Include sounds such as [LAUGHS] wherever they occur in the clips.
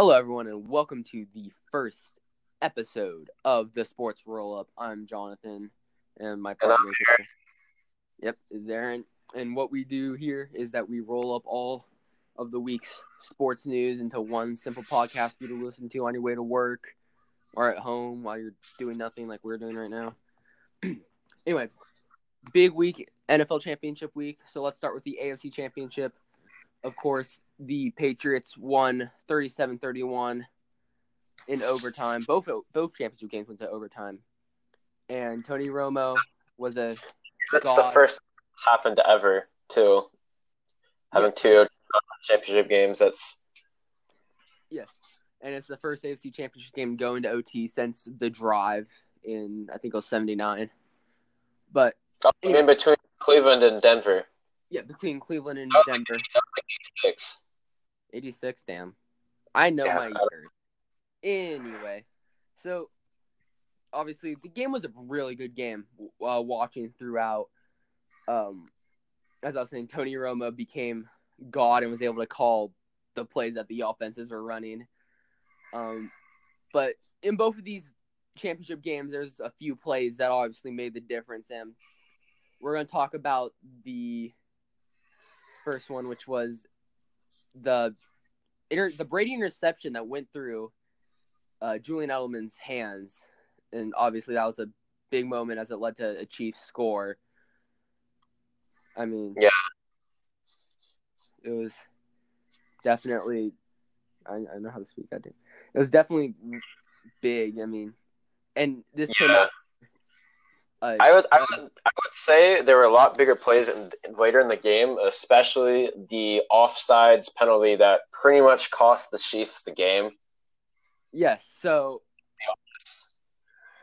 Hello, everyone, and welcome to the first episode of the Sports Roll Up. I'm Jonathan, and my partner here. Yep, is Aaron. And what we do here is that we roll up all of the week's sports news into one simple podcast for you to listen to on your way to work or at home while you're doing nothing like we're doing right now. [CLEARS THROAT] anyway, big week, NFL Championship week. So let's start with the AFC Championship. Of course, the Patriots won 37-31 in overtime. Both both championship games went to overtime. And Tony Romo was a That's God. the first happened ever too. Having Yes. two championship games. That's yes, and it's the first AFC championship game going to OT since the drive in I think it was 79. But oh, in between Cleveland and Denver. yeah, between Cleveland and That was like Denver, Six. 86 damn. I know Yeah. my years. Anyway, so obviously the game was a really good game uh, watching throughout. Um, as I was saying, Tony Romo became God and was able to call the plays that the offenses were running. Um, but in both of these championship games, there's a few plays that obviously made the difference, and we're going to talk about the first one, which was the inter- the Brady interception that went through uh, Julian Edelman's hands, and obviously that was a big moment as it led to a Chiefs score. I mean, Yeah. it was definitely. I, I know how to speak. I do. It was definitely big. I mean, and this came out. Uh, I would, I would, I say there were a lot bigger plays in, later in the game, especially the offsides penalty that pretty much cost the Chiefs the game. yes. So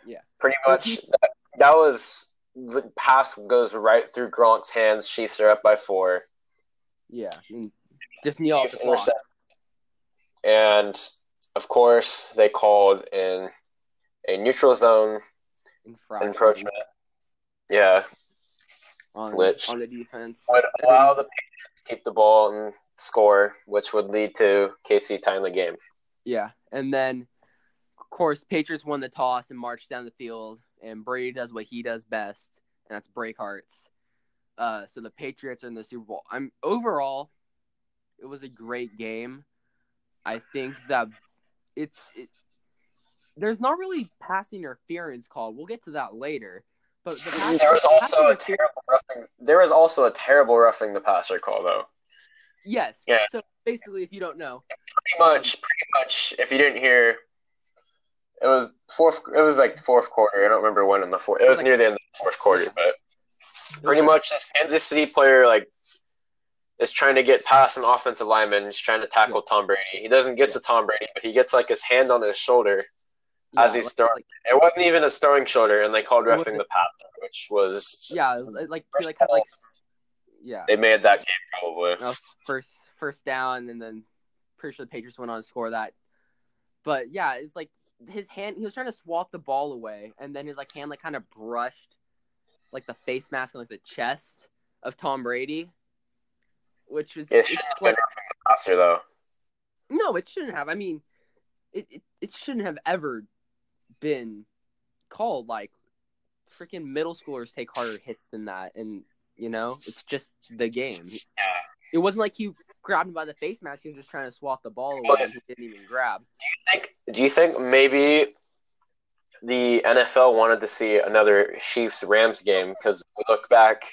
Yeah. Pretty much, that, that was the pass goes right through Gronk's hands. Chiefs are up by four. yeah, just kneel off the clock. And of course, they called in a neutral zone infraction encroachment. Yeah, on, which on the defense. would allow the Patriots to keep the ball and score, which would lead to KC tying the game. Yeah, and then of course Patriots won the toss and marched down the field, and Brady does what he does best, and that's break hearts. Uh, so the Patriots are in the Super Bowl. I'm overall, it was a great game. I think that it's it. There's not really passing interference called. We'll get to that later. But the pass, There was also a interference- terrible roughing. There was also a terrible roughing the passer call, though. yes. Yeah. So basically, if you don't know, Pretty much, pretty much. If you didn't hear, it was fourth. It was like fourth quarter. I don't remember when in the fourth. It was Like- near the end of the fourth quarter, but pretty much this Kansas City player like is trying to get past an offensive lineman. He's trying to tackle Tom Brady. He doesn't get to Tom Brady, but he gets like his hand on his shoulder. As he's like- throwing. like- It wasn't even a throwing shoulder, and they called roughing the passer, which was yeah, it was uh, like like like kind of like yeah. they made that game probably. First first down, and then pretty sure the Patriots went on to score that. But yeah, it's like his hand. He was trying to swat the ball away, and then his like hand like kind of brushed like the face mask and like the chest of Tom Brady, which was It it's should have like been passer though. no, it shouldn't have. I mean, it it, it shouldn't have ever been called like freaking middle schoolers take harder hits than that, and you know it's just the game. It wasn't like he grabbed him by the face mask. He was just trying to swat the ball away, and he didn't even grab. Do you Think, do you think maybe the NFL wanted to see another Chiefs Rams game because we look back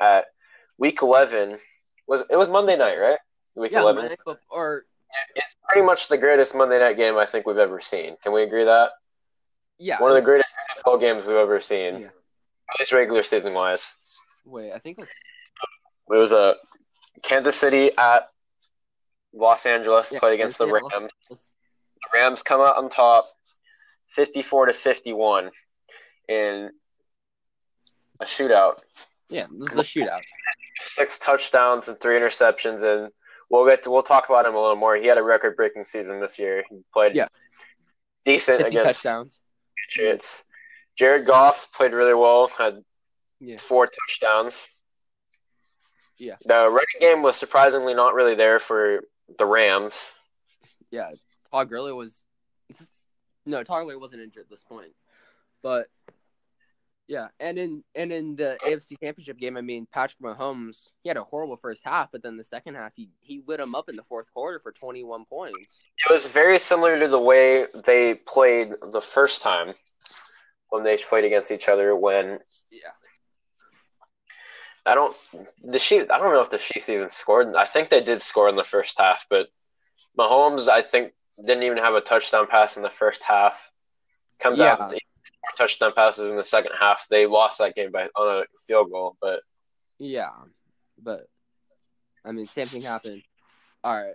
at Week Eleven was it was Monday night right? Week Yeah, Eleven. Monday Night Football- or It's pretty much the greatest Monday night game I think we've ever seen. Can we agree that yeah, one of the greatest NFL games we've ever seen, Yeah. at least regular season wise? Wait, I think it was It was a Kansas City at Los Angeles Yeah, played against the Kansas City at Rams. The Rams come out on top, fifty-four to fifty-one, in a shootout. yeah, this was a shootout. Six touchdowns and three interceptions, and we'll get to, we'll talk about him a little more. He had a record-breaking season this year. He played Yeah. decent against touchdowns. Patriots. Jared Goff played really well. Had Yeah, four touchdowns. Yeah. The running game was surprisingly not really there for the Rams. yeah. Todd Gurley was. No, Todd Gurley wasn't injured at this point, but yeah, and in and in the AFC Championship game, I mean, Patrick Mahomes, he had a horrible first half, but then the second half, he he lit him up in the fourth quarter for 21 points. It was very similar to the way they played the first time when they played against each other. When Yeah, I don't the Chiefs, I don't know if the Chiefs even scored. I think they did score in the first half, but Mahomes, I think, didn't even have a touchdown pass in the first half. Comes Yeah. out touchdown passes in the second half. They lost that game by on a field goal, but yeah, but I mean, same thing happened. All right,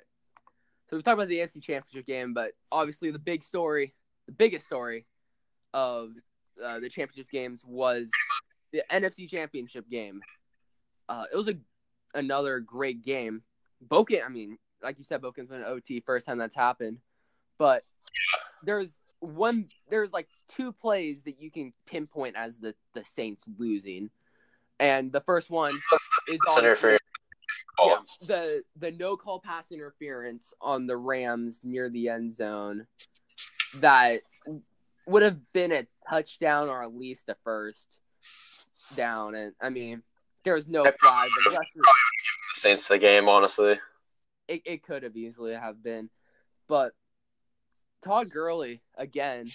so we've talked about the AFC Championship game, but obviously the big story, the biggest story of uh, the championship games was the NFC Championship game. Uh, it was a another great game. Game, I mean, like you said, went to OT. First time that's happened, but there's one. There's like two plays that you can pinpoint as the the Saints losing, and the first one is Pass interference. yeah, oh. the the no call pass interference on the Rams near the end zone that would have been a touchdown or at least a first down, and I mean there was no flag, but the the- the Saints the game, honestly. it, it could have easily have been, but Todd Gurley again,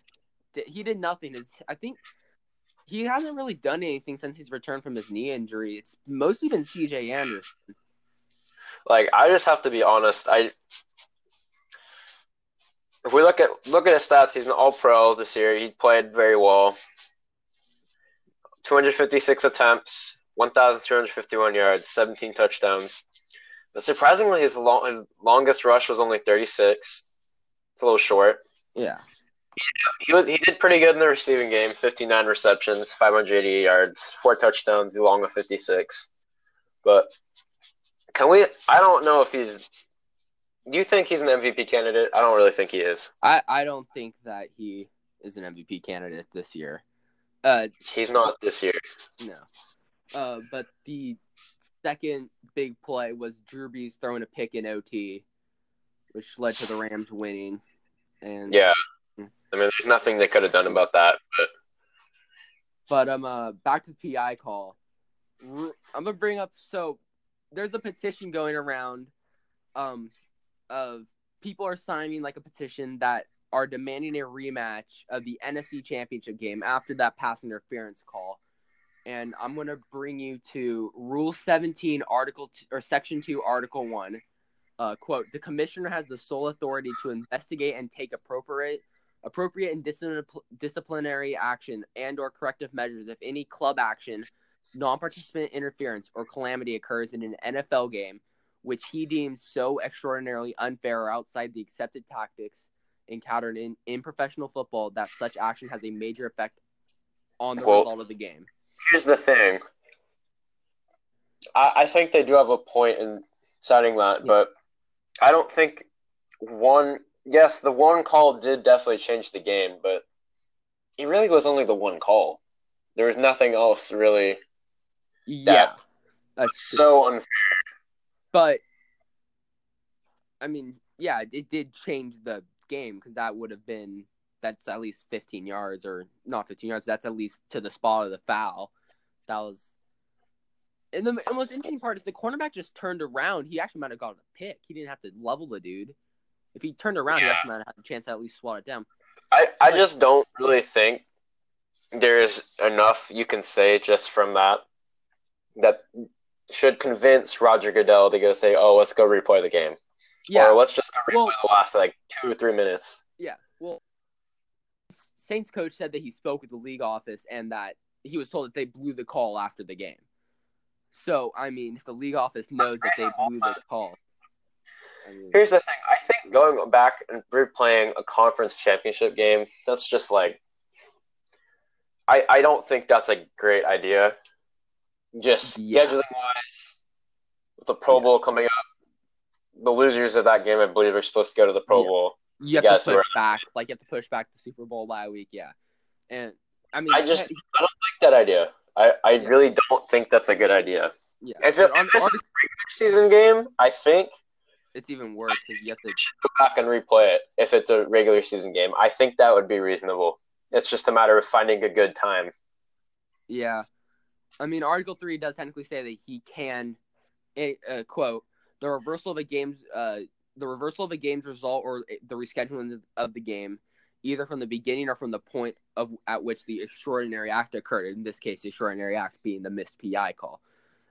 he did nothing. His, I think he hasn't really done anything since he's returned from his knee injury. It's mostly been C.J. Anderson. Like I just have to be honest. I if we look at look at his stats, he's an All Pro this year. He played very well. 256 attempts, 1,251 yards, 17 touchdowns. But surprisingly, his long, his longest rush was only 36. It's a little short. Yeah, He was, he did pretty good in the receiving game. 59 receptions, 588 yards, four touchdowns, along with 56. But can we? I don't know if he's. Do you think he's an MVP candidate? I don't really think he is. I I don't think that he is an MVP candidate this year. Uh, He's not this year. no. Uh, but the second big play was Drew Brees throwing a pick in OT, which led to the Rams winning. And Yeah. I mean, there's nothing they could have done about that. But But um, uh, back to the PI call. I'm gonna bring up. So there's a petition going around, um, of people are signing like a petition that are demanding a rematch of the NFC Championship game after that pass interference call. And I'm gonna bring you to Rule 17, Article or Section 2, Article 1. Uh, quote: The commissioner has the sole authority to investigate and take appropriate appropriate and discipl- disciplinary action and or corrective measures if any club action non-participant interference or calamity occurs in an NFL game which he deems so extraordinarily unfair or outside the accepted tactics encountered in, in professional football that such action has a major effect on the Well- result of the game. here's the thing. I, I think they do have a point in citing that, Yeah. but I don't think one. Yes, the one call did definitely change the game, but it really was only the one call. There was nothing else really Yeah. That's so unfair. But I mean, yeah, it did change the game because that would have been that's at least 15 yards or not 15 yards. That's at least to the spot of the foul. That was. And the, most interesting part is the cornerback just turned around. He actually might have gotten a pick. He didn't have to level the dude. If he turned around, he actually might have had a chance to at least swat it down. I, I just don't really think there's enough you can say just from that that should convince Roger Goodell to go say, "Oh, let's go replay the game," Yeah, or let's just go replay Well- the last like two or three minutes. Yeah. Well, Saints coach said that he spoke with the league office and that he was told that they blew the call after the game. So, I mean, if the league office knows that they blew the call. I mean, Here's the thing: I think going back and replaying a conference championship game, that's just like, I I don't think that's a great idea. Just Yeah. scheduling wise, with the Pro Yeah. Bowl coming up, the losers of that game, I believe, are supposed to go to the Pro Yeah. Bowl. you have to push back. Like, you have to push back the Super Bowl bye week. Yeah. And, I mean, I just I don't like that idea. I, I Yeah. really don't think that's a good idea. yeah. If, it, on if this is a regular season game, I think it's even worse because you have to. Go back and replay it if it's a regular season game. I think that would be reasonable. It's just a matter of finding a good time. Yeah, I mean, Article Three does technically say that he can, uh, quote, the reversal of a game's, uh, the reversal of a game's result or the rescheduling of the game, either from the beginning or from the point of at which the extraordinary act occurred. In this case, the extraordinary act being the missed PI call.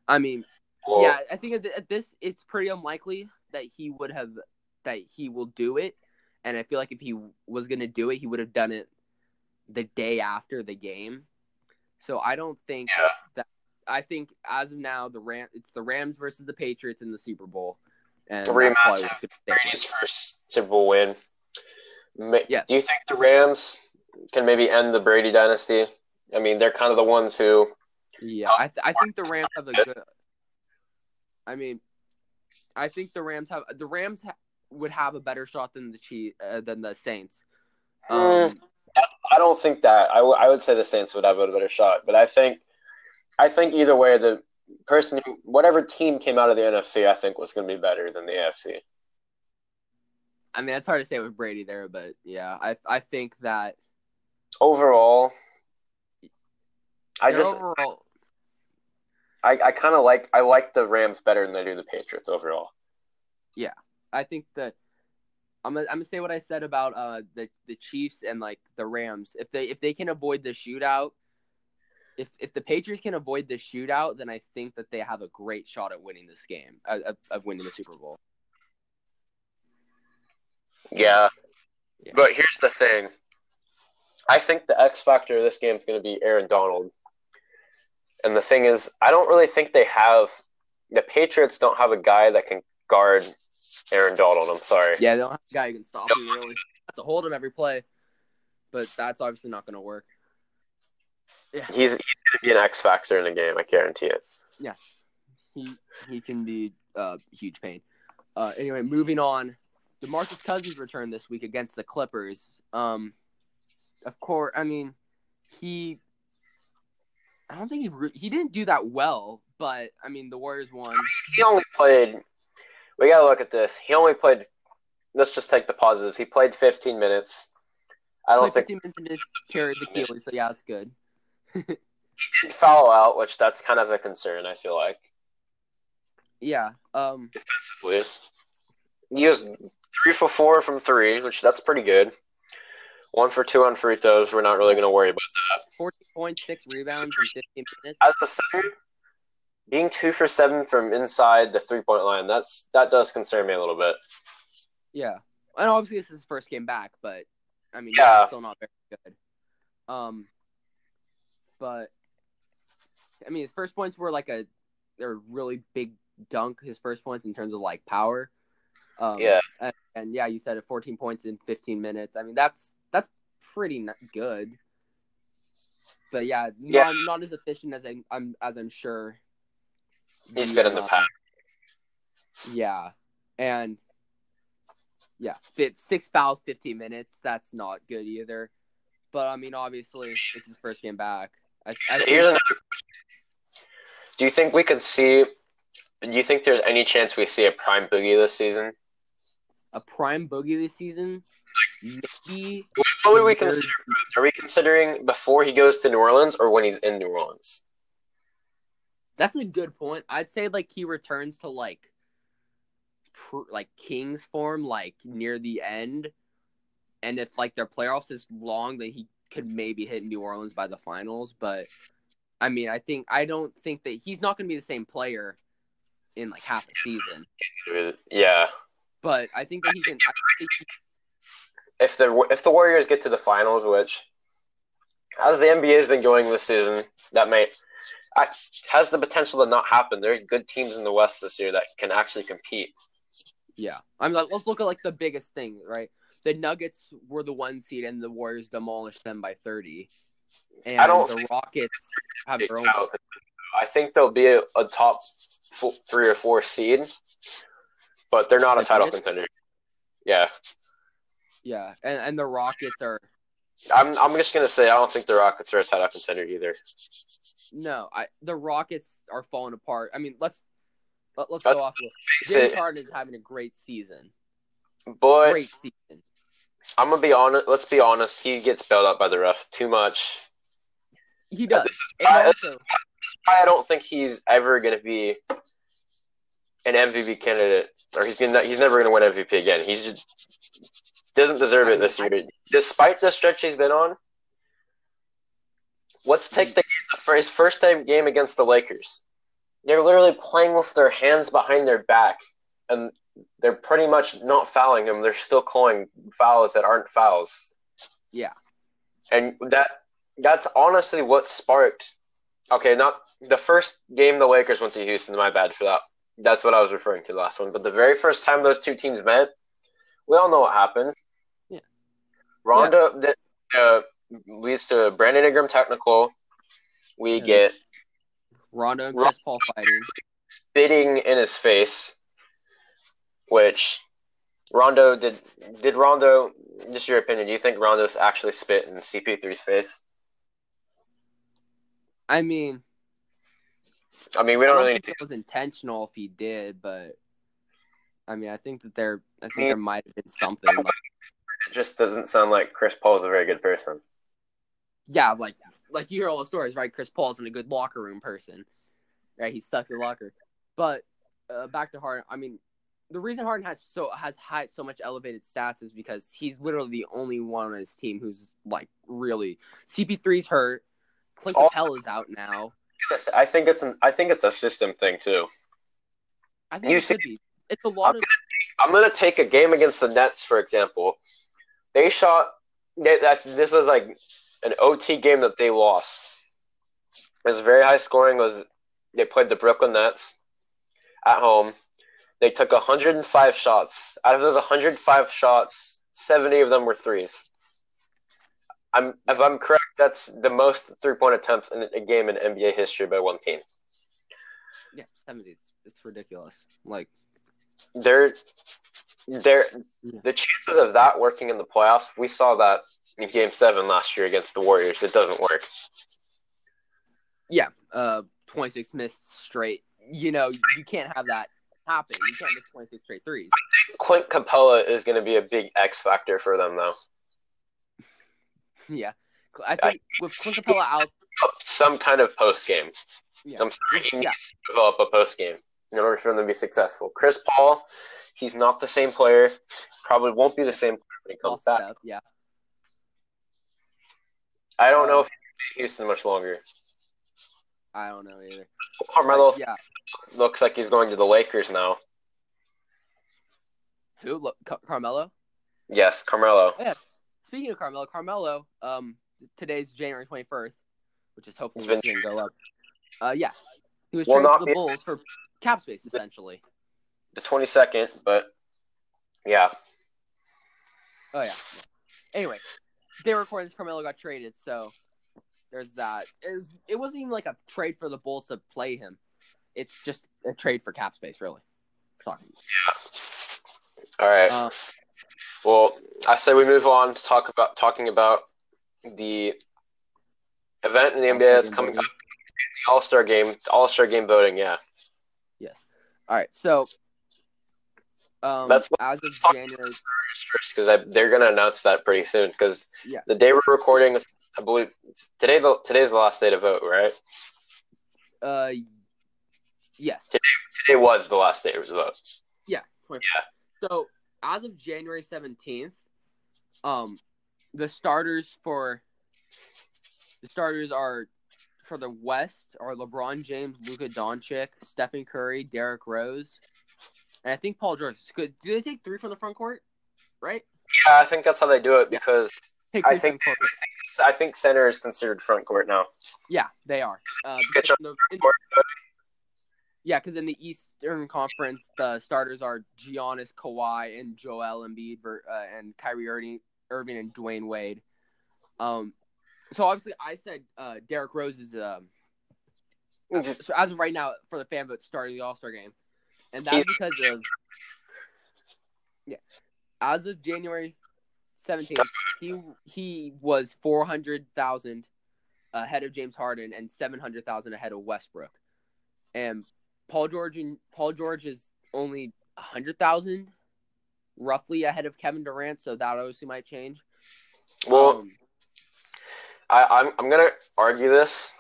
I mean, Well, yeah, I think at, at this it's pretty unlikely that he would have that he will do it, and I feel like if he was going to do it, he would have done it the day after the game. So I don't think Yeah. that I think as of now the Ram it's the Rams versus the Patriots in the Super Bowl, and The rematch of going to stay. Brady's first Super Bowl win. Yeah. Do you think the Rams can maybe end the Brady dynasty? I mean, they're kind of the ones who. Yeah, I th- I think the Rams have a good. I mean, I think the Rams have the Rams ha- would have a better shot than the Chief uh, than the Saints. Um, Mm. I don't think that. I, w- I would say the Saints would have a better shot, but I think, I think either way, the person, who, whatever team came out of the NFC, I think was going to be better than the AFC. I mean, it's hard to say with Brady there, but yeah, I I think that Overall, I just, overall, I, I kind of like, I like the Rams better than I do the Patriots overall. Yeah, I think that I'm gonna, I'm gonna say what I said about uh the the Chiefs and like the Rams. If they if they can avoid the shootout, if if the Patriots can avoid the shootout, then I think that they have a great shot at winning this game, uh, of, of winning the Super Bowl. Yeah. Yeah. But here's the thing. I think the X factor of this game is going to be Aaron Donald. And the thing is, I don't really think they have the Patriots don't have a guy that can guard Aaron Donald. I'm sorry. Yeah, they don't have a guy who can stop him really. Have to hold him every play, but that's obviously not going to work. Yeah, He's, he's going to be an X factor in the game. I guarantee it. Yeah, he he can be uh, huge pain. Uh, anyway, moving on. Demarcus Cousins returned this week against the Clippers. Um, of course, I mean he. I don't think he re- he didn't do that well, but I mean the Warriors won. He only played. We got to look at this. He only played. Let's just take the positives. He played 15 minutes. I don't think 15 minutes in his carries Achilles, so yeah, that's good. [LAUGHS] he did foul out, which that's kind of a concern. I feel like. Yeah. Um. defensively. He was three for four from three, which that's pretty good. One for two on free throws. We're not really going to worry about that. 14 points, six rebounds in 15 minutes. As the center, being two for seven from inside the three point line, that's that does concern me a little bit. Yeah, and obviously this is his first game back, but I mean, Yeah. yeah, still not very good. Um, but I mean, his first points were like a they're really big dunk. His first points in terms of like power. Um, Yeah. And, yeah, you said it, 14 points in 15 minutes. I mean, that's that's pretty good. But yeah, Yeah. not not as efficient as I, I'm as I'm sure. He's been in the past. yeah, and yeah, six fouls, fifteen minutes. That's not good either. But I mean, obviously, it's his first game back. I, I Here's another question: Do you think we could see? Do you think there's any chance we see a prime boogie this season? A prime boogie this season. Maybe What would we consider? Are we considering before he goes to New Orleans or when he's in New Orleans? that's a good point. I'd say like he returns to like, pr- like Kings form, like near the end, and if like their playoffs is long, then he could maybe hit New Orleans by the finals. But I mean, I think I don't think that he's not going to be the same player in like half a season. Yeah. But I think that he can. Think he, if the if the Warriors get to the finals, which as the NBA has been going this season, that may I, has the potential to not happen. There's good teams in the West this year that can actually compete. yeah, I'm like, let's look at like the biggest thing, right? The Nuggets were the one seed, and the Warriors demolished them by thirty. And I don't the Rockets have their own. I think they'll be a, a top f- three or four seed, but they're not a title contender. Yeah, Yeah, and and the Rockets are I'm. I'm just gonna say I don't think the Rockets are a title contender either. no, I the Rockets are falling apart. I mean, let's Let, us Let's go off. James it, Harden is having a great season. but Great season. I'm gonna be honest. Let's be honest. He gets bailed out by the refs too much. He does. This is why, this is why I don't think he's ever gonna be an MVP candidate, or he's gonna he's never gonna win MVP again. He just doesn't deserve it this year, despite the stretch he's been on. Let's take the for his first time game against the Lakers. They're literally playing with their hands behind their back, and they're pretty much not fouling him. They're still calling fouls that aren't fouls. Yeah. and that that's honestly what sparked. Okay, not the first game the Lakers went to Houston. My bad for that. That's what I was referring to last one. But the very first time those two teams met, we all know what happened. Yeah. Rondo that uh, leads to a Brandon Ingram technical. We Yeah. get Rondo and Chris Paul fighting. spitting in his face, which Rondo did. Did Rondo? Just your opinion. Do you think Rondo's actually spit in CP3's face? I mean, I mean, we don't don't really think it was intentional if he did, but I mean, I think that there, I think mean- there might have been something. Like, It just doesn't sound like Chris Paul is a very good person. yeah, like like you hear all the stories, right? Chris Paul's in a good locker room person, right? He sucks at locker. But uh, back to Harden. I mean, the reason Harden has so has had so much elevated stats is because he's literally the only one on his team who's like really CP3's hurt. Clint Oh. Capela's out now. I think it's an, I think it's a system thing too. I think You it see- be. It's a lot of I'm gonna take a game against the Nets for example. They shot. They, that this was like an OT game that they lost. It was very high scoring. Was they played the Brooklyn Nets at home. They took 105 shots. Out of those 105 shots, 70 of them were threes. I'm if I'm correct, that's the most three point attempts in a game in NBA history by one team. yeah, seventy. It's, it's ridiculous. Like they're they're the chances of that working in the playoffs. We saw that in Game Seven last year against the Warriors. It doesn't work. yeah, uh, twenty six missed straight. You know, you can't have that happen. You can't miss twenty six straight threes. Clint Capela is going to be a big X factor for them, though. [LAUGHS] Yeah, I think with Clint Capela out, Some kind of post game. yeah, I'm sorry, he Yeah. needs to develop a post game in order for them to be successful. Chris Paul, he's not the same player. Probably won't be the same player when he comes back. step. Yeah, I don't know Um, if he'll be in Houston much longer. I don't know either. Carmelo yeah, looks like he's going to the Lakers now. who? Look, Car- Carmelo. Yes, Carmelo. Yeah. Speaking of Carmelo, Carmelo. Um, today's January twenty first, which is hopefully this can go up. Uh, yeah, he was Will traded to the Bulls for cap space essentially. The 22nd, but yeah. Oh yeah. Anyway, they were recording this. Carmelo got traded, so there's that. It, was, it wasn't even like a trade for the Bulls to play him. It's just a trade for cap space, really. Sorry. All right. Uh, Well, I say we move on to talk about talking about the event in the NBA that's coming up, the All Star game, All Star game voting. Yeah, yes. All right. So, um, Let's- as of talk January, about the starters first because they're going to announce that pretty soon. Because Yeah. the day we're recording, I believe today. The today's the last day to vote, right? uh, yes. Today was the last day to vote. Yeah. 24. So as of January seventeenth, um, the starters for the starters are for the West are LeBron James, Luka Doncic, Stephen Curry, Derrick Rose, and I think Paul George. Good. Do they take three from the front court? Right. Yeah, I think that's how they do it because Take I think the front. I think center is considered front court now. Yeah, they are. Uh, because your the- yeah, because in the Eastern Conference, the starters are Giannis, Kawhi, and Joel Embiid, uh, and Kyrie Irving, Irving, and Dwyane Wade. Um, so obviously, I said uh, Derrick Rose is um, so as of right now for the fan vote starting the All Star game, and that's because of yeah, as of January seventeenth, he he was four hundred thousand ahead of James Harden and seven hundred thousand ahead of Westbrook, and Paul George and Paul George is only a hundred thousand, roughly ahead of Kevin Durant, so that obviously might change. Well, Um, I, I'm I'm gonna argue this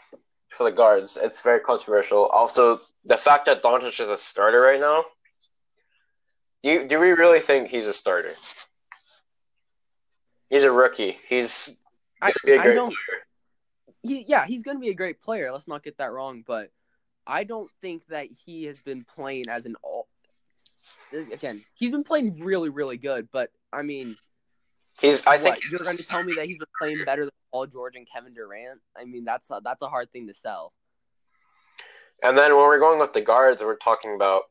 for the guards. It's very controversial. Also, the fact that Doncic is a starter right now. Do you, do we really think he's a starter? He's a rookie. He's I, gonna be a I great don't. player. He, yeah, he's going to be a great player. Let's not get that wrong, but I don't think that he has been playing as an all. Again, he's been playing really, really good, but I mean, He's. I think what, he's you're going to tell me that he's been playing better than Paul George and Kevin Durant? I mean, that's a, that's a hard thing to sell. And then when we're going with the guards, we're talking about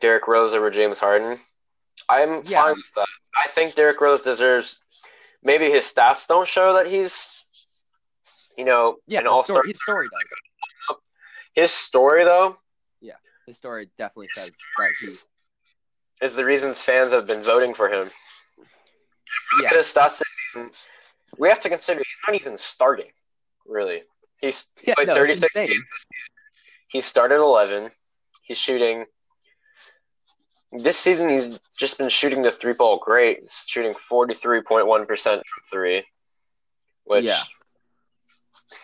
Derrick Rose over James Harden. I'm Yeah. fine with that. I think Derrick Rose deserves. Maybe his stats don't show that he's, you know, Yeah, an his all star. story, his story does. His story, though, Yeah, His story definitely says that he. Is the reasons fans have been voting for him. Look Yeah, at his stats this season. We have to consider he's not even starting, really. He's yeah played no, 36 games this season. He started 11. He's shooting. This season, he's just been shooting the three ball great. He's shooting 43.1% from three. Which, Yeah.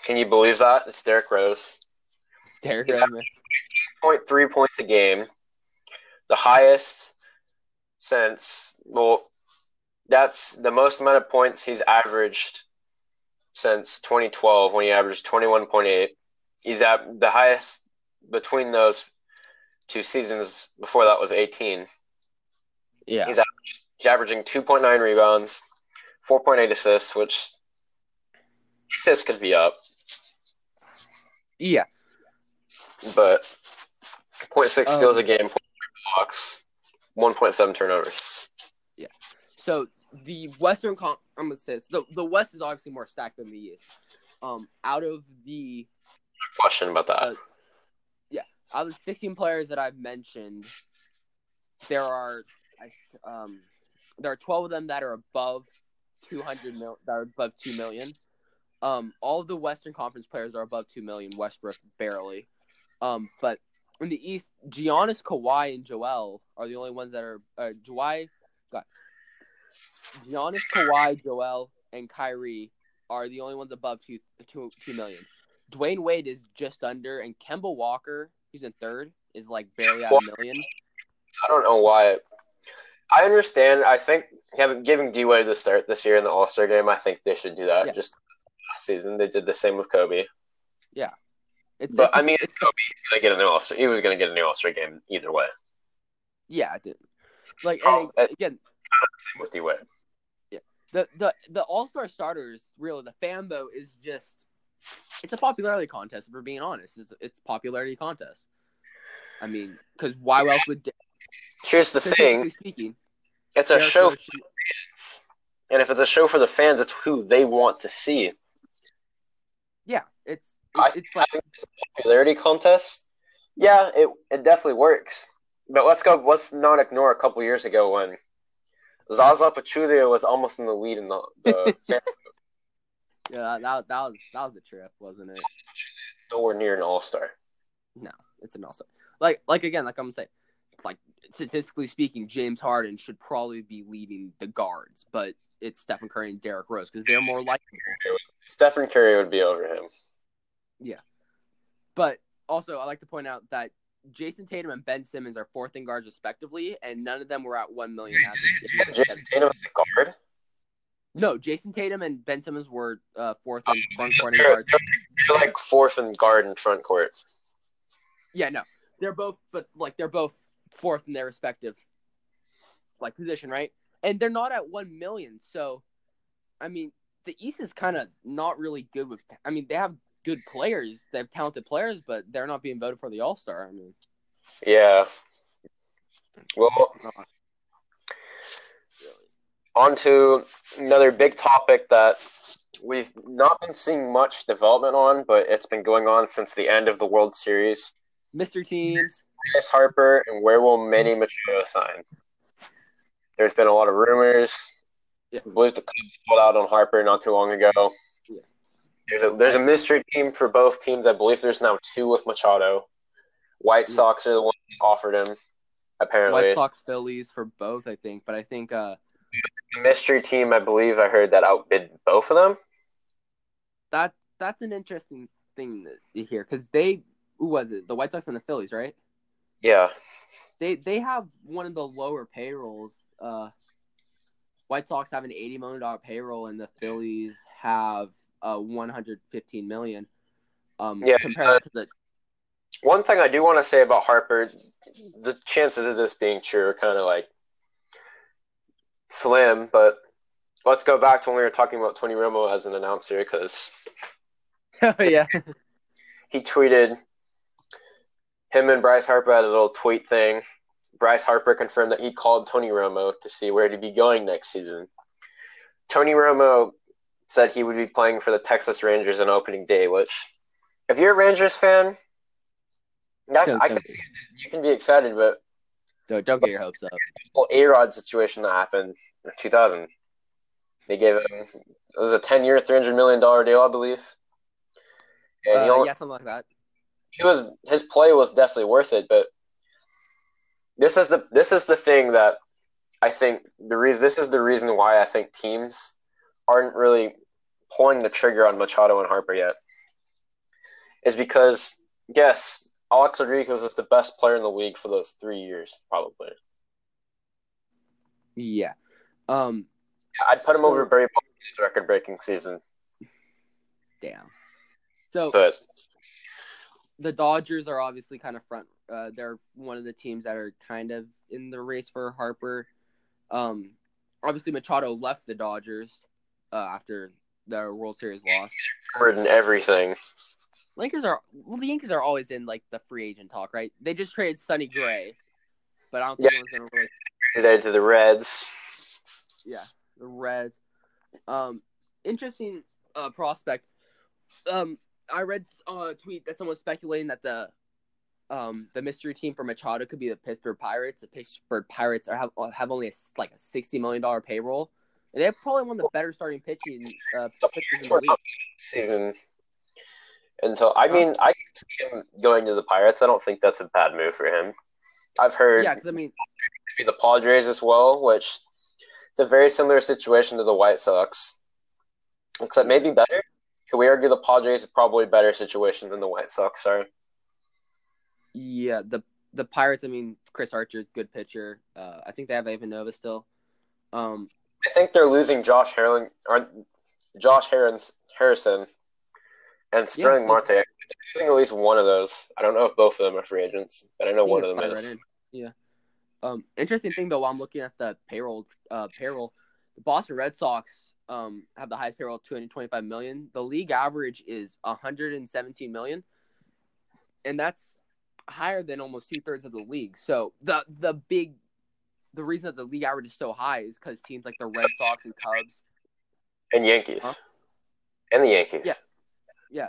can you believe that? It's Derrick Rose. Derrick Rose. 0.3 points a game. The highest since, well, that's the most amount of points he's averaged since 2012 when he averaged 21.8. He's at the highest between those two seasons before that was 18. Yeah, He's He's averaging 2.9 rebounds, 4.8 assists, which assists could be up, yeah. but 0.6 Um, steals a game, 0.3 blocks, 1.7 turnovers. Yeah. So the Western Con, I'm gonna say this, the the West is obviously more stacked than the East. Um, out of the Question about that. Uh, out of the 16 players that I've mentioned, there are I- um there are 12 of them that are above 200 mil that are above 2 million. Um, all of the Western Conference players are above 2 million. Westbrook barely. Um, but in the East, Giannis, Kawhi, and Joel are the only ones that are. Uh, Kawhi, got Giannis, Kawhi, Joel, and Kyrie are the only ones above two, two, 2 million. Dwyane Wade is just under, and Kemba Walker, who's in third, is like barely at a million. I don't know why. I understand. I think having giving D Wade the start this year in the All Star game, I think they should do that. Yeah. Just last season, they did the same with Kobe. It's, But it's- I mean, it's, Kobe, he's gonna get a new All Star. He was gonna get a new All Star game either way. yeah, did. Like Oh, and again, same with D Wade. the the the All Star starters, really, the fan vote is just it's a popularity contest. If we're being honest, it's it's popularity contest. I mean, because why else would Here's the thing: speaking, it's a show, and if it's a show for the fans, it's who they want to see. yeah, it's I it's, like think it's a popularity contest. Yeah, it it definitely works. But let's go. Let's not ignore a couple years ago when Zaza Pachulia was almost in the lead in the, the [LAUGHS] yeah, that, that was that was a trip, wasn't it? nowhere near an All Star. No, it's an also like like again, like I'm saying, like statistically speaking, James Harden should probably be leading the guards, but it's Stephen Curry and Derrick Rose because they're more likable. Stephen Curry would be over him. But also, I like to point out that Jayson Tatum and Ben Simmons are fourth in guards respectively, and none of them were at one million. as of Jayson Tatum is a guard. No, Jayson Tatum and Ben Simmons were uh, fourth in front court and they're like fourth in guard in front court. Yeah, no, they're both, but like they're both fourth in their respective like position, right? And they're not at one million, so I mean, the East is kind of not really good with. I mean, they have good players, they have talented players, but they're not being voted for the All Star. I mean, Yeah. Well, on to another big topic that we've not been seeing much development on, but it's been going on since the end of the World Series. Mr. Teams. Bryce Harper and where will Manny Machado sign? There's been a lot of rumors. Yeah. I believe the Cubs pulled out on Harper not too long ago. Yeah. There's a there's a mystery team for both teams. I believe there's now two with Machado. White Sox are the ones who offered him. Apparently, White Sox, Phillies for both, I think. But I think uh, The mystery team. I believe I heard that outbid both of them. that that's an interesting thing to hear because they who was it? The White Sox and the Phillies, right? Yeah, They they have one of the lower payrolls. Uh, White Sox have an eighty million dollar payroll, and the Phillies have uh one hundred fifteen million. Um, Yeah, compared uh, to the One thing I do want to say about Harper, the chances of this being true are kind of like slim, but let's go back to when we were talking about Tony Romo as an announcer because [LAUGHS] yeah he tweeted him and Bryce Harper had a little tweet thing. Bryce Harper confirmed that he called Tony Romo to see where to be going next season. Tony Romo said he would be playing for the Texas Rangers on opening day, which, if you're a Rangers fan, Don't- I can see it. you can be excited, but don't, don't get your hopes up. whole A Rod situation that happened in 2000. They gave him it was a 10 year, 300 million dollar deal, I believe. And Uh, only, yeah, something like that. he was his play was definitely worth it, but this is the this is the thing that I think the reason this is the reason why I think teams aren't really pulling the trigger on Machado and Harper yet. Is because yes, Alex Rodriguez was the best player in the league for those three years, probably. Yeah. Um. I'd put him So- over Barry Bonds' record breaking season. Damn. So But the Dodgers are obviously kind of front. Uh, they're one of the teams that are kind of in the race for Harper. Um, obviously Machado left the Dodgers uh, after their World Series loss. in everything. Lakers are well, the Yankees are always in like the free agent talk, right? They just traded Sonny Gray, but I don't think Yeah. anyone's gonna really to the Reds. yeah, the Reds. Um, interesting uh, prospect. Um, I read uh, a tweet that someone was speculating that the um the mystery team for Machado could be the Pittsburgh Pirates. The Pittsburgh Pirates are have have only a, like a sixty million dollar payroll. And they have probably one of the better starting pitching uh, pitchers in the league. season until I mean I can see him going to the Pirates. I don't think that's a bad move for him. I've heard Yeah, because I mean, maybe the Padres as well, which it's a very similar situation to the White Sox, except maybe better. Could we argue the Padres are probably a better situation than the White Sox are? yeah, the the Pirates. I mean, Chris Archer, good pitcher. Uh, I think they have Ivan Nova still. Um, I think they're losing Josh Harlan, or Josh Harris, Harrison, and Starling Yeah. Marte. They're losing at least one of those. I don't know if both of them are free agents, but I know one of them is. right. Yeah. Um, interesting thing though, while I'm looking at the payroll, uh, payroll, the Boston Red Sox um have the highest payroll, 225 million. The league average is 117 million, and that's higher than almost two thirds of the league. So the the big, the reason that the league average is so high is because teams like the Red Sox and Cubs, And Yankees. Huh? And the Yankees. Yeah. yeah,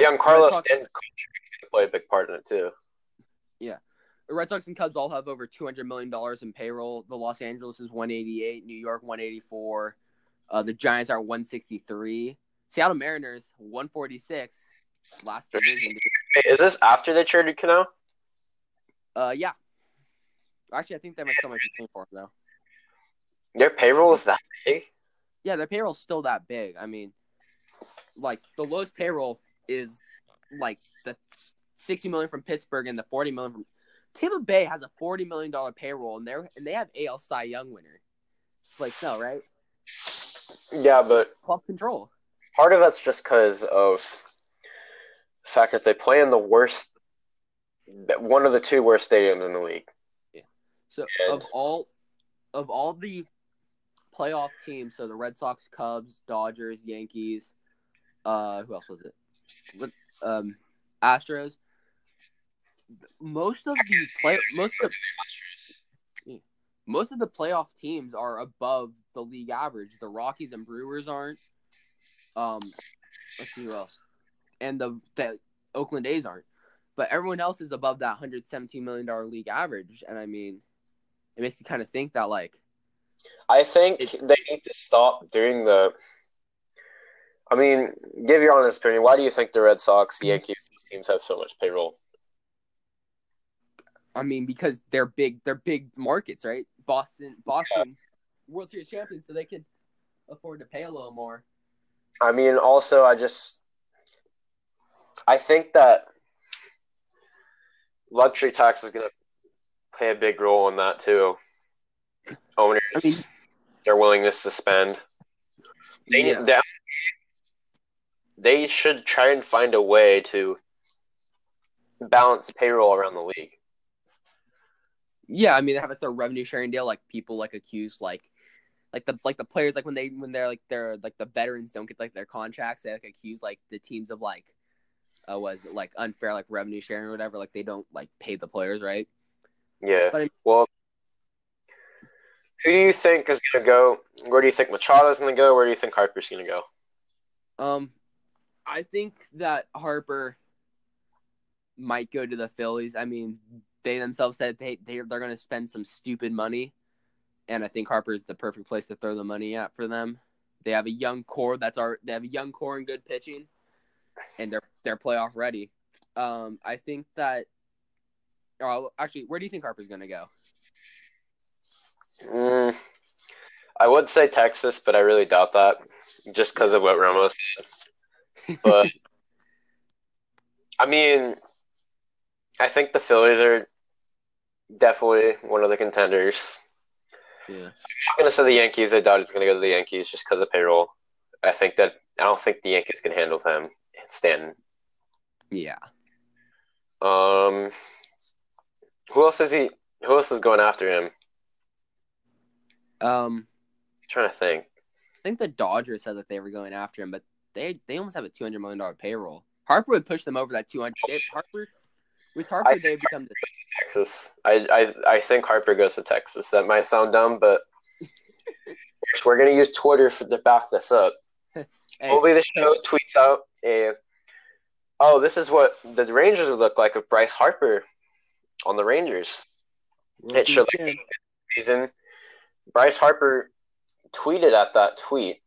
Young Carlos Sox- and play a big part in it too. Yeah, the Red Sox and Cubs all have over two hundred million dollars in payroll. The Los Angeles is one eighty eight, New York one eighty four, uh, the Giants are one sixty three, Seattle Mariners one forty six. Last division. Is this after they traded Cano? Uh, yeah. Actually, I think they might still might be paying for though. Their payroll is that big? Yeah, their payroll's still that big. I mean, like the lowest payroll is like the sixty million from Pittsburgh and the forty million from Tampa Bay has a forty million dollar payroll and they're and they have AL Cy Young winner. Like so, right? Yeah, but Club control. part of that's just because of the fact that they play in the worst, one of the two worst stadiums in the league. So of all of all the playoff teams, so the Red Sox, Cubs, Dodgers, Yankees, uh, who else was it? What- Um, Astros. Most of the play, most of the most of the playoff teams are above the league average. The Rockies and Brewers aren't. Um, let's see who else, and the the Oakland A's aren't. But everyone else is above that 117 million dollar league average, and I mean, it makes you kind of think that like I think It- they need to stop doing the. I mean, give your honest opinion. Why do you think the Red Sox, the mm-hmm. Yankees, these teams have so much payroll? I mean, because they're big, they're big markets, right? Boston, Boston, World Series champions, so they can afford to pay a little more. I mean, also, I just, I think that luxury tax is going to play a big role in that too. Owners, I mean- their willingness to spend. They, Yeah. they, they should try and find a way to balance payroll around the league. Yeah, I mean they have a third revenue sharing deal. Like people like accuse like like the like the players like when they when they're like they're like the veterans don't get like their contracts, they like accuse like the teams of like uh was it like unfair like revenue sharing or whatever, like they don't like pay the players, right? Yeah. Well, who do you think is going to go? Where do you think Machado is going to go? Where do you think Harper's going to go? Um I think that Harper might go to the Phillies. I mean, they themselves said they, they they're gonna spend some stupid money. And I think Harper is the perfect place to throw the money at for them. They have a young core that's our they have a young core and good pitching, and they're they're playoff ready. Um, I think that. Oh, actually, where do you think Harper's gonna go? Mm, I would say Texas, but I really doubt that just because of what Ramos said. But [LAUGHS] I mean, I think the Phillies are definitely one of the contenders. Yeah, I'm not gonna say the Yankees. I doubt he's gonna go to the Yankees just because of payroll. I think that I don't think the Yankees can handle him and Stanton. yeah. Um, who else is he? Who else is going after him? Um, I'm trying to think. I think the Dodgers said that they were going after him, but they they almost have a two hundred million dollar payroll. Harper would push them over that two hundred. Harper with Harper, I they become the Texas. I, I I think Harper goes to Texas. That might sound dumb, but [LAUGHS] we're gonna use Twitter for, to back this up. [LAUGHS] hey, Hopefully, the show tweets out a. Oh, this is what the Rangers would look like if Bryce Harper on the Rangers. World it should champ. Season. Bryce Harper tweeted at that tweet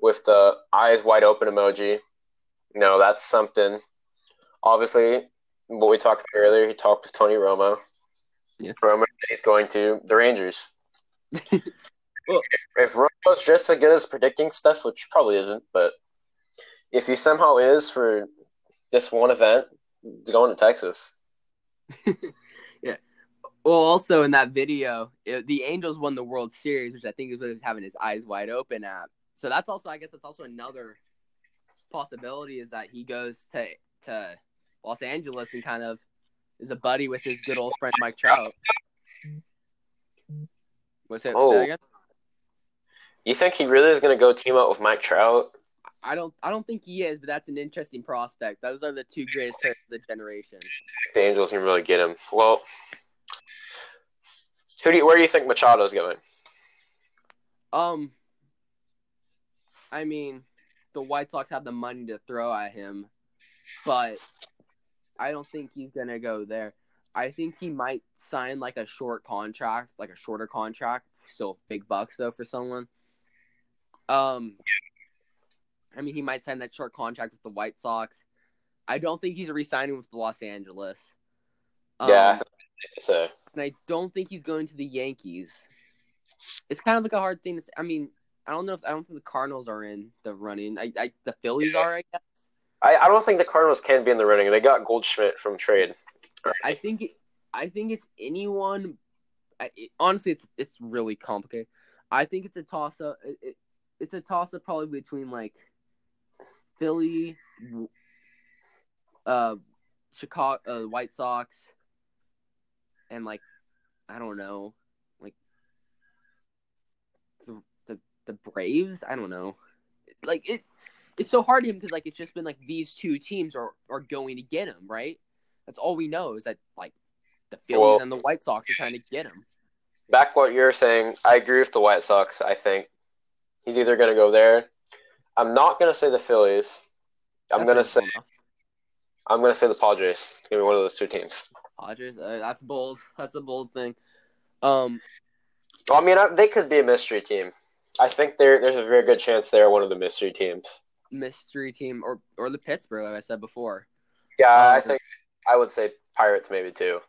with the eyes wide open emoji. No, that's something. Obviously, what we talked about earlier, he talked with Tony Romo. Yeah. Romo is going to the Rangers. [LAUGHS] Well- if, if Romo's just as good as predicting stuff, which probably isn't, but if he somehow is for this one event, he's going to Texas. Well, also in that video, it, the Angels won the World Series, which I think is what he was having his eyes wide open at. So that's also, I guess, that's also another possibility is that he goes to to Los Angeles and kind of is a buddy with his good old friend Mike Trout. What's it? Oh. that again? You think he really is going to go team up with Mike Trout? I don't, I don't think he is, but that's an interesting prospect. Those are the two greatest players of the generation. The Angels can really get him. Well, who do you, where do you think Machado's going? Um, I mean, the White Sox have the money to throw at him, but I don't think he's gonna go there. I think he might sign like a short contract, like a shorter contract, still big bucks though for someone. Um, I mean, he might sign that short contract with the White Sox. I don't think he's re-signing with Los Angeles. Um, yeah, it's a and I don't think he's going to the Yankees. It's kind of like a hard thing to say. I mean, I don't know if I don't think the Cardinals are in the running. I, I the Phillies are, I guess. I, I don't think the Cardinals can be in the running. They got Goldschmidt from trade. I think it, I think it's anyone. I, it, honestly, it's it's really complicated. I think it's a toss up. It, it, it's a toss up probably between like Philly, uh, Chicago, uh, White Sox, and like I don't know, like the the, the Braves. I don't know. Like it, it's so hard to him because like it's just been like these two teams are are going to get him right. That's all we know is that like the Phillies Well- and the White Sox are trying to get him. Back what you're saying, I agree with the White Sox. I think he's either going to go there. I'm not going to say the Phillies. I'm That's going to say. I'm to say the Padres. Give me one of those two teams. Padres. Uh, that's bold. That's a bold thing. Um, Well, I mean, I, they could be a mystery team. I think there there's a very good chance they're one of the mystery teams. mystery team or or the Pittsburgh, like I said before. Yeah, I Um, think I would say Pirates maybe too.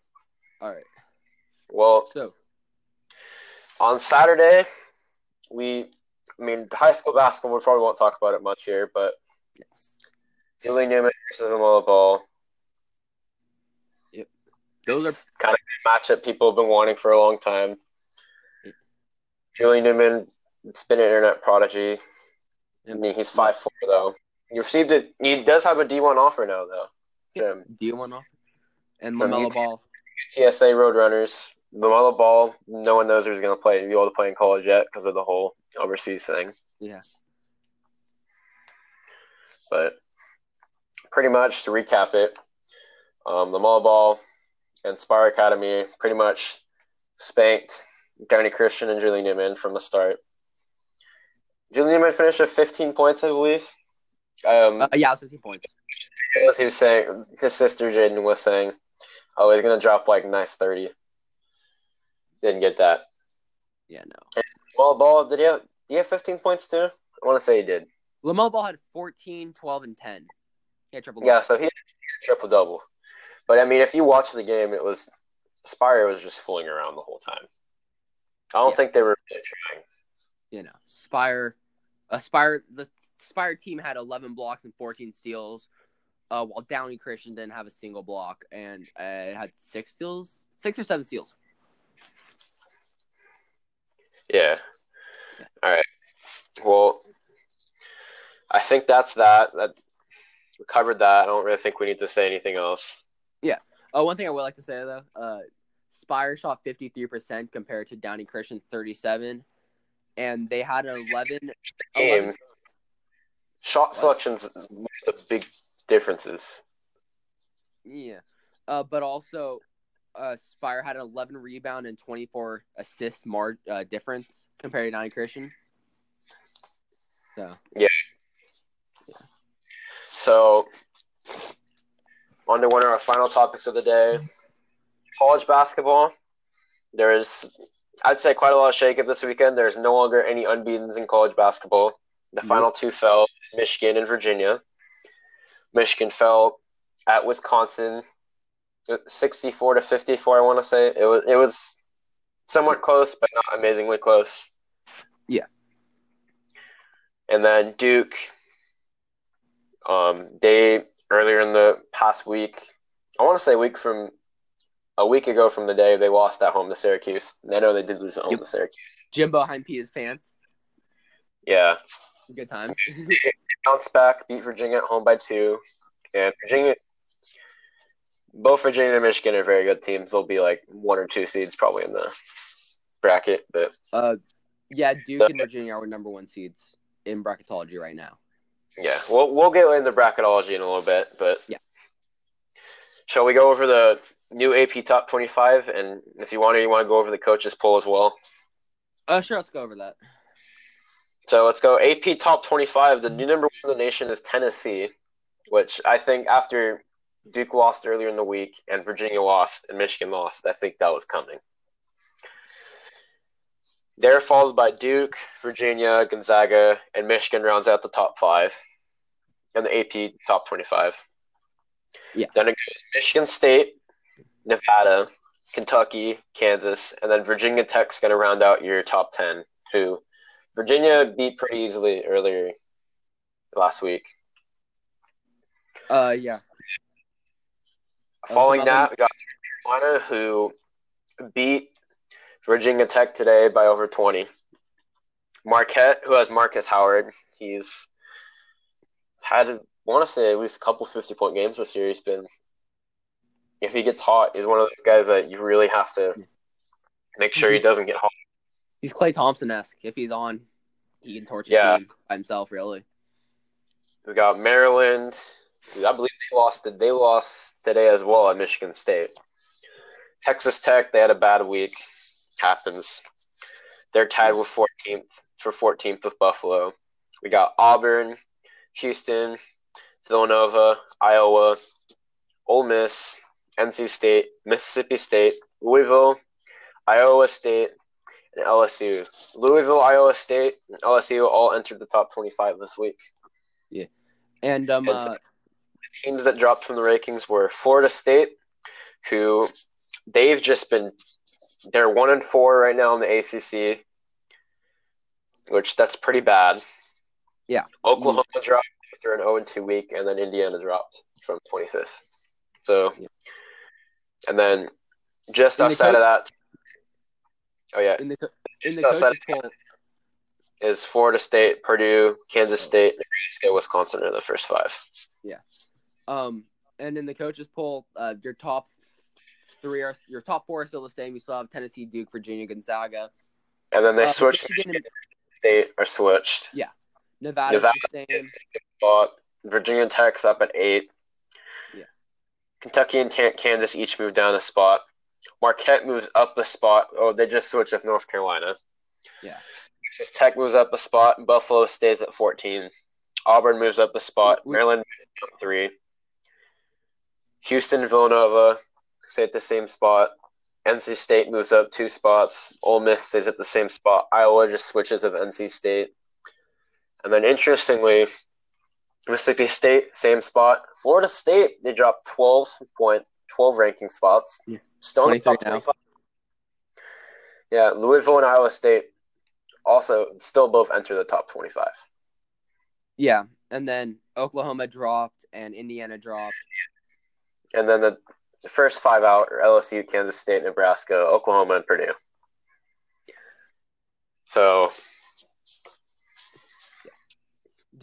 All right. Well, So on Saturday, we, I mean, high school basketball, we probably won't talk about it much here, but yes. Julian Newman versus LaMelo Ball. Yep. those are kind of a matchup people have been wanting for a long time. Julian Newman, it's been an internet prodigy. I mean, he's five four though. He received it. He does have a D one offer now though. From do you want off? And LaMelo UT. Ball. TSA Roadrunners. LaMelo Ball. No one knows who's going to play. Be able to play in college yet because of the whole overseas thing. Yeah. But pretty much to recap it, um, LaMelo Ball and Spire Academy pretty much spanked Downey Christian and Julian Newman from the start. Julian Newman finished with 15 points, I believe. Um, Uh, yeah, 15 points. as he was saying, his sister Jaden was saying, "Oh, he's gonna drop like nice 30." Didn't get that. Yeah, no. Well, ball. Did he have? Did he have 15 points too? I want to say he did. LaMelo Ball had 14, 12, and 10. He had triple Yeah, so he had a triple double. But I mean, if you watch the game, it was Spire was just fooling around the whole time. I don't Yeah. think they were really trying. you know, Spire, uh, Spire, the Spire team had 11 blocks and 14 steals, uh, while Downey Christian didn't have a single block and uh, had six steals, six or seven steals. Yeah. All right. Well, I think that's that. That we covered that. I don't really think we need to say anything else. Yeah. Oh, one thing I would like to say though, uh, Spire shot 53% compared to Downey Christian 37, and they had an 11. [LAUGHS] Game 11 shot selections one of the big differences. Yeah, uh, but also, uh, Spire had an 11 rebound and 24 assist mar- uh, difference compared to Downey Christian. So Yeah. So, on to one of our final topics of the day college basketball. There is, I'd say, quite a lot of shakeup this weekend. There's no longer any unbeatens in college basketball. The Nope. final two fell Michigan and Virginia. Michigan fell at Wisconsin 64 to 54, I want to say. It was, it was somewhat close, but not amazingly close. Yeah. And then Duke um, they earlier in the past week, I want to say week from a week ago from the day they lost at home to Syracuse. I know they did lose at home Yep. to Syracuse. Jimbo behind Pia's pants. Yeah, Good times. bounce back, beat Virginia at home by two, and Virginia. Both Virginia and Michigan are very good teams. They'll be like one or two seeds probably in the bracket, but uh, yeah, Duke and Virginia are number one seeds in bracketology right now. yeah, we'll we'll get into bracketology in a little bit. But Yeah. shall we go over the new AP Top Twenty Five? And if you want to, you want to go over the coaches poll as well. Uh, sure, let's go over that. So let's go AP top 25. The new number one in the nation is Tennessee, which I think after Duke lost earlier in the week and Virginia lost and Michigan lost, I think that was coming. They're followed by Duke, Virginia, Gonzaga, and Michigan rounds out the top five and the AP top 25. Yeah. Then it goes Michigan State, Nevada, Kentucky, Kansas, and then Virginia Tech's going to round out your top 10, who Virginia beat pretty easily earlier last week. Uh, yeah. Following another- that, we got Carolina, who beat Virginia Tech today by over 20. Marquette, who has Markus Howard, he's had, I want to say, at least a couple 50 point games this year. He's been, if he gets hot, he's one of those guys that you really have to make sure he doesn't get hot. He's Klay Thompson esque. If he's on, he can torch Yeah. himself, really. We got Maryland. I believe they lost. They lost today as well at Michigan State. Texas Tech. They had a bad week. Happens. They're tied with 14th for 14th with Buffalo. We got Auburn, Houston, Villanova, Iowa, Ole Miss, NC State, Mississippi State, Louisville, Iowa State, and LSU. Louisville, Iowa State, and LSU all entered the top 25 this week. Yeah. And um, It's- uh, teams that dropped from the rankings were Florida State, who they've just been they're one and four right now in the ACC, which that's pretty bad. Yeah. Oklahoma dropped after an 0 and 2 week, and then Indiana dropped from 25th. So, Yeah. and then just the outside of that, oh yeah, In the in just the outside coaches poll, is Florida State, Purdue, Kansas oh. State, Nebraska, Wisconsin are the first five. Um, and in the coaches poll, uh, your top three are your top four are still the same. You still have Tennessee, Duke, Virginia, Gonzaga. And then they Uh, switched. Michigan and State are switched. Nevada's Nevada the same. Spot. Virginia Tech's up at eight. Yeah. Kentucky and Kansas each moved down a spot. Marquette moves up a spot. Oh, they just switched with North Carolina. Yeah. Texas Tech moves up a spot. Buffalo stays at 14. Auburn moves up a spot. We- Maryland moves up three. Houston, Villanova stay at the same spot. NC State moves up two spots. Ole Miss stays at the same spot. Iowa just switches of NC State. And then interestingly, Mississippi State, same spot. Florida State, they dropped 12 point, 12 ranking spots. Yeah. Still in the top 23 now. Yeah, Louisville and Iowa State also still both enter the top 25. Yeah, and then Oklahoma dropped and Indiana dropped. And then the, the first five out are LSU, Kansas State, Nebraska, Oklahoma, and Purdue. So,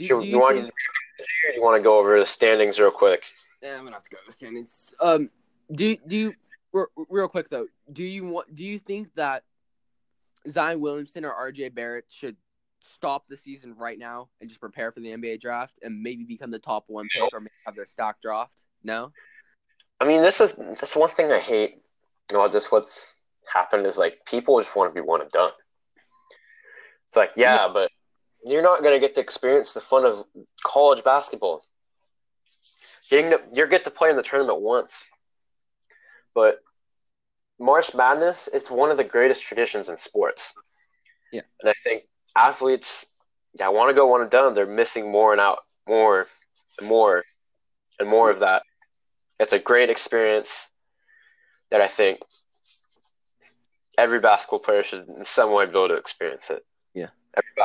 Do, should, do you, you want, think? do you want to go over the standings real quick? Yeah, I'm gonna have to go over the standings. Um, do do you real, real quick though? Do you want? Do you think that Zion Williamson or RJ Barrett should stop the season right now and just prepare for the NBA draft and maybe become the top one pick or maybe have their stock dropped? No. I mean, this is that's one thing I hate about this. What's happened is like people just want to be one and done. It's like, yeah, but you're not going to get to experience the fun of college basketball. You're going to you get to play in the tournament once, but March Madness is one of the greatest traditions in sports. Yeah. and I think athletes, yeah, want to go one and done. They're missing more and out more and more and more of that. It's a great experience that I think every basketball player should in some way be able to experience it. Yeah.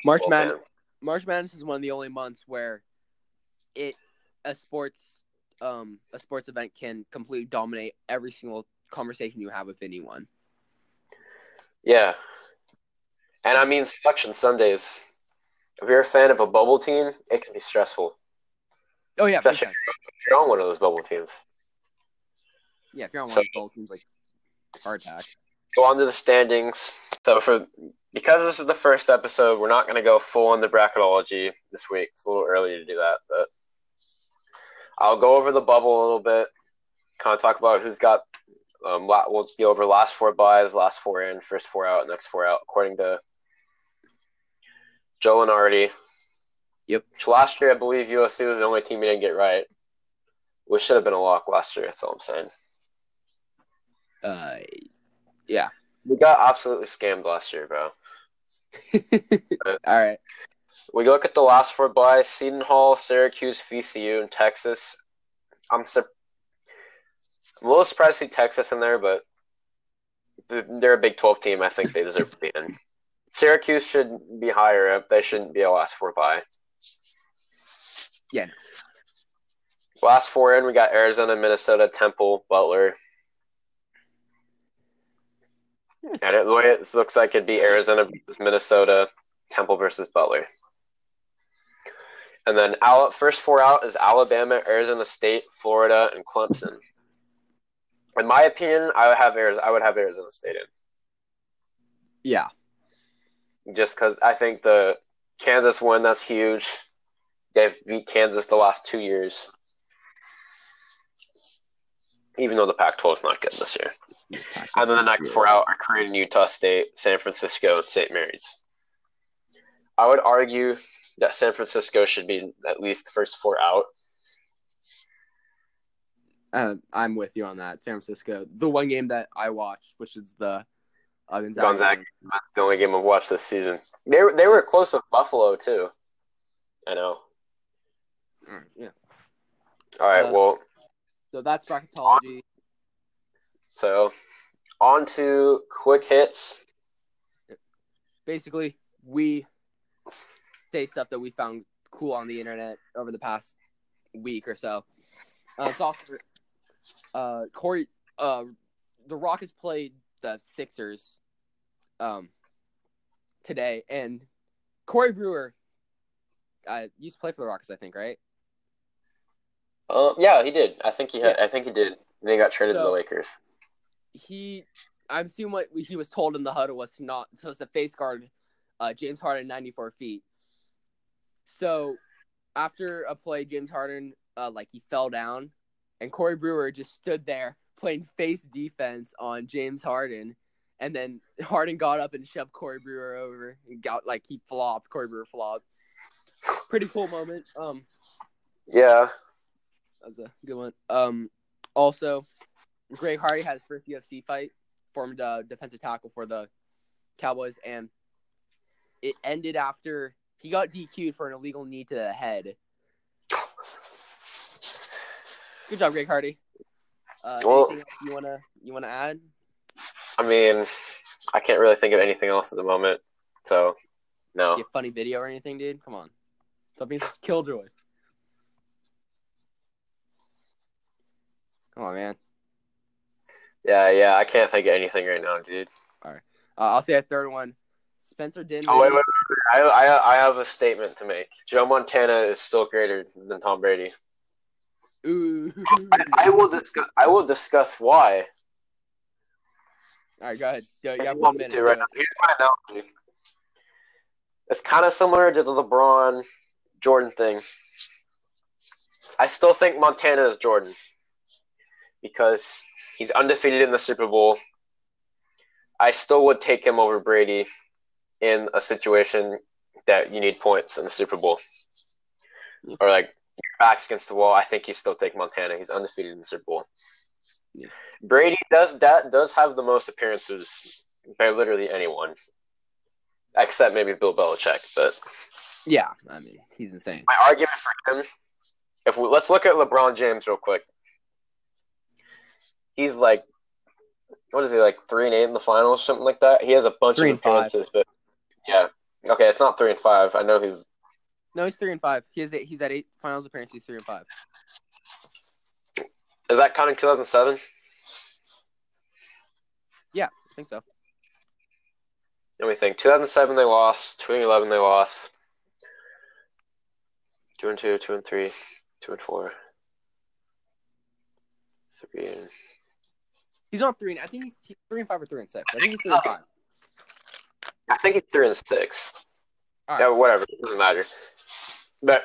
March Madness- March Madness is one of the only months where it a sports um a sports event can completely dominate every single conversation you have with anyone. Yeah. And I mean selection Sundays. If you're a fan of a bubble team, it can be stressful. Oh yeah, Especially if you're on one of those bubble teams. Yeah. If you're on one So- of bowl teams like heart attack. Go on to the standings. So for because this is the first episode, we're not going to go full on the bracketology this week. It's a little early to do that, but I'll go over the bubble a little bit. Kind of talk about who's got. Um, we'll go over last four buys, last four in, first four out, next four out, according to Joe Lunardi. Yep. Last year, I believe USC was the only team he didn't get right. We should have been a lock last year. That's all I'm saying. Uh, yeah. We got absolutely scammed last year, bro. [LAUGHS] All right. We look at the last four buys: Seton Hall, Syracuse, VCU, and Texas. I'm, sur- I'm a little surprised to see Texas in there, but they're a Big 12 team. I think they deserve to be in. Syracuse should be higher up. They shouldn't be a last four buy. Yeah. Last four in, we got Arizona, Minnesota, Temple, Butler. And it, the way it looks like it'd be Arizona versus Minnesota, Temple versus Butler. And then Al- first four out is Alabama, Arizona State, Florida, and Clemson. In my opinion, I would have Arizona, I would have Arizona State in. Yeah. just because I think the Kansas win that's huge. They've beat Kansas the last two years, even though the Pac-12 is not good this year. And then the next four out are Creighton, Utah State, San Francisco, and St. Mary's. I would argue that San Francisco should be at least the first four out. Uh, I'm with you on that. San Francisco. The one game that I watched, which is the uh, Gonzaga. Gonzaga. The only game I've watched this season. They were, they were close with Buffalo too. I know. Right, Yeah. All right. Uh, well, So that's bracketology. so on to quick hits. Basically, we say stuff that we found cool on the internet over the past week or so. Uh, it's uh, Corey. Uh, the Rockets played the Sixers um, today, and Corey Brewer uh, used to play for the Rockets, I think, right? Um, yeah, he did. I think he had. I think he did. And he got traded to the Lakers. He, I'm assuming what he was told in the huddle was to not supposed to face guard uh, James Harden 94 feet. So after a play, James Harden uh, like he fell down, and Corey Brewer just stood there playing face defense on James Harden, and then Harden got up and shoved Corey Brewer over and got like he flopped. Corey Brewer flopped. Pretty cool moment. Um, Yeah. That was a good one. Um, also, Greg Hardy had his first UFC fight, formed a defensive tackle for the Cowboys, and it ended after he got DQ'd for an illegal knee to the head. Good job, Greg Hardy. Uh, Well- anything else you wanna you wanna add? I mean, I can't really think of anything else at the moment. So, no. Funny video or anything, dude? Come on, something killjoy. Come on, man. Yeah, yeah. I can't think of anything right now, dude. Uh, I'll say a third one. Spencer Dinwiddie. Oh wait, wait, wait. I, I, I have a statement to make. Joe Montana is still greater than Tom Brady. Ooh. I will discuss. I will discuss why. All right, go ahead. If You have one minute. to right now. Here's my analogy. It's kind of similar to the LeBron Jordan thing. I still think Montana is Jordan because he's undefeated in the Super Bowl. I still would take him over Brady in a situation that you need points in the Super Bowl. Yeah. Or like your back's against the wall, I think you still take Montana. He's undefeated in the Super Bowl. Yeah. Brady does that does have the most appearances by literally anyone. Except maybe Bill Belichick, but Yeah, I mean, he's insane. my argument for him, if we let's look at LeBron James real quick. He's like, what is he like three and eight in the finals, something like that. He has a bunch Three of appearances, but yeah, okay, it's not three and five. I know he's No, he's three and five. He has eight, he's at eight finals appearances. Three and five. is that counting two thousand seven? Yeah, I think so. Let me think. Two thousand seven they lost. Two thousand eleven they lost. Two and two, two and three, two and four, three and He's not three. And, I think he's three and five or three and six. I think he's three and five. I think he's three and six. All Yeah, whatever. It doesn't matter. But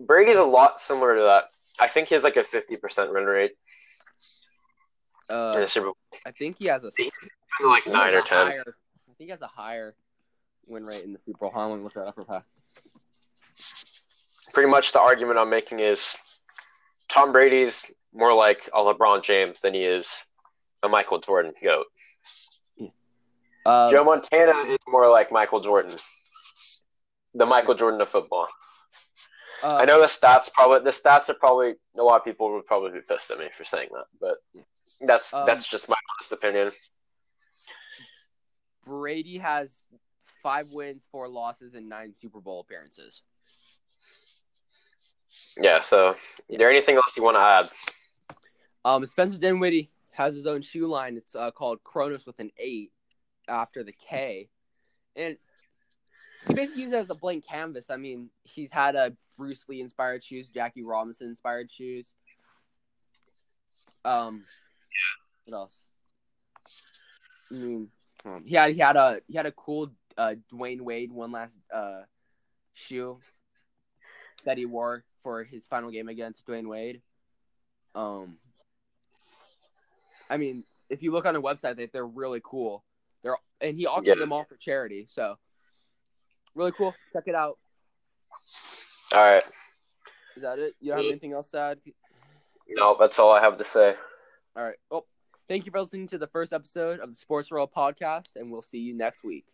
Brady's a lot similar to that. I think he has like a fifty percent win rate in Uh, the Super Bowl. I think he has a. Like I think he nine or ten. Higher, I think he has a higher win rate in the Super Bowl. On, let me look that up real. Pretty much the argument I'm making is Tom Brady's more like a LeBron James than he is a Michael Jordan goat. Uh, Joe Montana is more like Michael Jordan, the Michael Jordan of football. uh, I know the stats probably the stats are probably a lot of people would probably be pissed at me for saying that, but that's Um, that's just my honest opinion. Brady has five wins, four losses, and nine Super Bowl appearances. Yeah. So, is there anything else you want to add? Um, Spencer Dinwiddie has his own shoe line. It's uh, called Kairos with an eight after the K, and he basically uses it as a blank canvas. I mean, he's had a Bruce Lee inspired shoes, Jackie Robinson inspired shoes. Um, what else? I mean, um, he had he had a he had a cool uh, Dwyane Wade one last uh shoe that he wore for his final game against Dwyane Wade. Um, I mean, if you look on the website, they they're really cool. They're and he auctions Yeah. them all for charity, so really cool. Check it out. All right. Is that it? You don't have anything else to add? No, that's all I have to say. All right. Well, thank you for listening to the first episode of the Sports Roll podcast, and we'll see you next week.